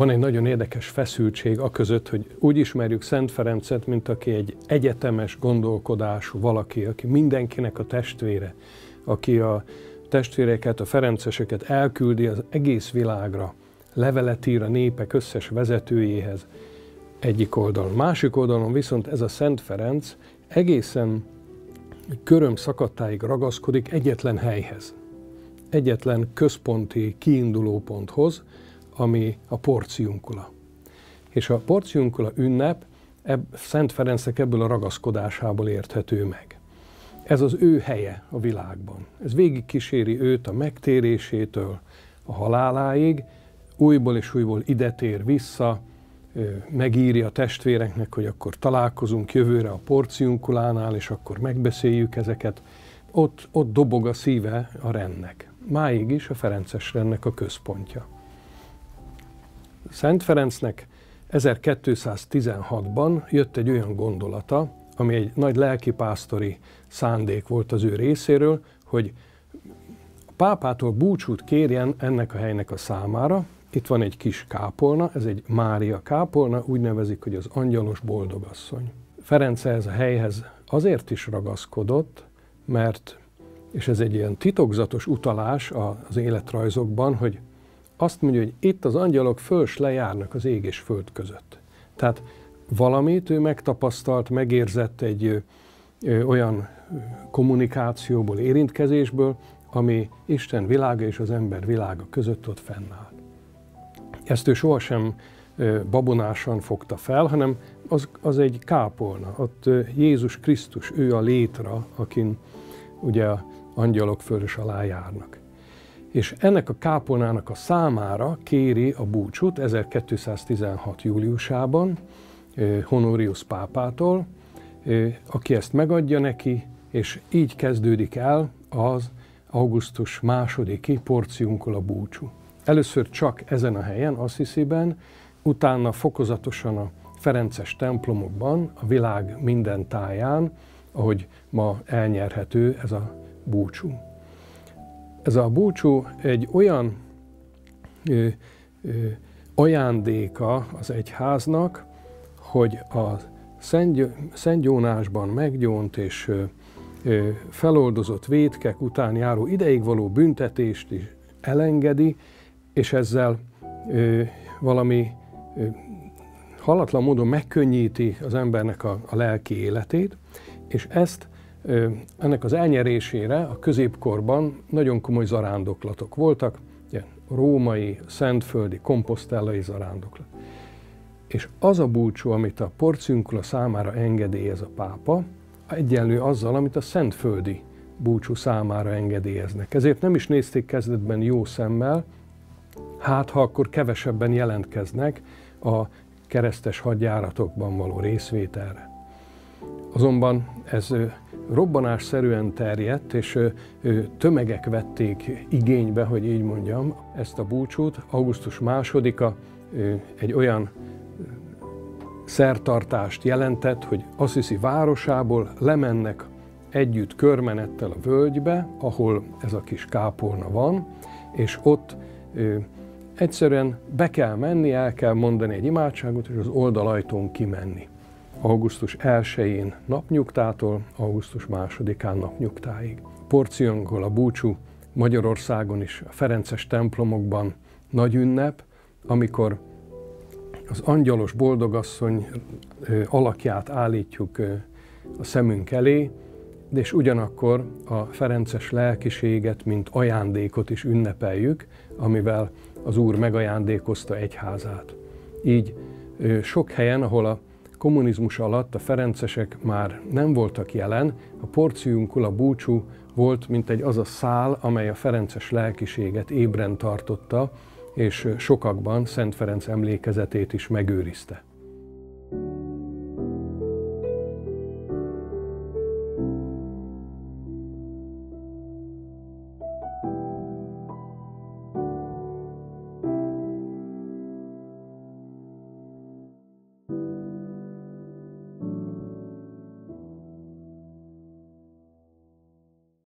van egy nagyon érdekes feszültség a között, hogy úgy ismerjük Szent Ferencet, mint aki egy egyetemes gondolkodású valaki, aki mindenkinek a testvére, aki a testvéreket, a ferenceseket elküldi az egész világra, levelet ír a népek összes vezetőjéhez egyik oldalon. Másik oldalon viszont ez a Szent Ferenc egészen köröm szakadtáig ragaszkodik egyetlen helyhez, egyetlen központi kiindulóponthoz, ami a porciunkula. És a porciunkula ünnep ebb, Szent Ferencnek ebből a ragaszkodásából érthető meg. Ez az ő helye a világban. Ez végig kíséri őt a megtérésétől a haláláig, újból és újból ide tér vissza, megírja a testvéreknek, hogy akkor találkozunk jövőre a porciunkulánál, és akkor megbeszéljük ezeket. Ott, ott dobog a szíve a rendnek. Máig is a Ferences rendnek a központja. Szent Ferencnek 1216-ban jött egy olyan gondolata, ami egy nagy lelkipásztori szándék volt az ő részéről, hogy a pápától búcsút kérjen ennek a helynek a számára. Itt van egy kis kápolna, ez egy Mária kápolna, úgy nevezik, hogy az angyalos boldogasszony. Ferenc ez a helyhez azért is ragaszkodott, mert, és ez egy ilyen titokzatos utalás az életrajzokban, hogy azt mondja, hogy itt az angyalok föls lejárnak az ég és föld között. Tehát valamit ő megtapasztalt, megérzett egy ö, ö, olyan kommunikációból, érintkezésből, ami Isten világa és az ember világa között ott fennáll. Ezt ő sohasem babonásan fogta fel, hanem az, az egy kápolna. Ott Jézus Krisztus, ő a létra, akin ugye angyalok fölös alá járnak és ennek a kápolnának a számára kéri a búcsút 1216. júliusában Honorius pápától, aki ezt megadja neki, és így kezdődik el az augusztus másodiki porciunkol a búcsú. Először csak ezen a helyen, Assisi-ben, utána fokozatosan a Ferences templomokban, a világ minden táján, ahogy ma elnyerhető ez a búcsú. Ez a búcsú egy olyan ö, ö, ajándéka az egyháznak, hogy a Szent Jónásban meggyónt és ö, ö, feloldozott vétkek után járó ideig való büntetést is elengedi, és ezzel ö, valami ö, halatlan módon megkönnyíti az embernek a, a lelki életét, és ezt ennek az elnyerésére a középkorban nagyon komoly zarándoklatok voltak, ugye, római, szentföldi, komposztellai zarándoklat. És az a búcsú, amit a porciunkula számára engedélyez a pápa, egyenlő azzal, amit a szentföldi búcsú számára engedélyeznek. Ezért nem is nézték kezdetben jó szemmel, hát ha akkor kevesebben jelentkeznek a keresztes hadjáratokban való részvételre. Azonban ez robbanásszerűen terjedt, és tömegek vették igénybe, hogy így mondjam, ezt a búcsút. Augusztus másodika egy olyan szertartást jelentett, hogy Assisi városából lemennek együtt körmenettel a völgybe, ahol ez a kis kápolna van, és ott egyszerűen be kell menni, el kell mondani egy imádságot, és az oldalajtón kimenni augusztus 1-én napnyugtától augusztus 2-án napnyugtáig. Porciongol a búcsú Magyarországon is a Ferences templomokban nagy ünnep, amikor az angyalos boldogasszony alakját állítjuk a szemünk elé, és ugyanakkor a Ferences lelkiséget, mint ajándékot is ünnepeljük, amivel az Úr megajándékozta egyházát. Így sok helyen, ahol a kommunizmus alatt a ferencesek már nem voltak jelen, a porciunkul, búcsú volt, mint egy az a szál, amely a ferences lelkiséget ébren tartotta, és sokakban Szent Ferenc emlékezetét is megőrizte.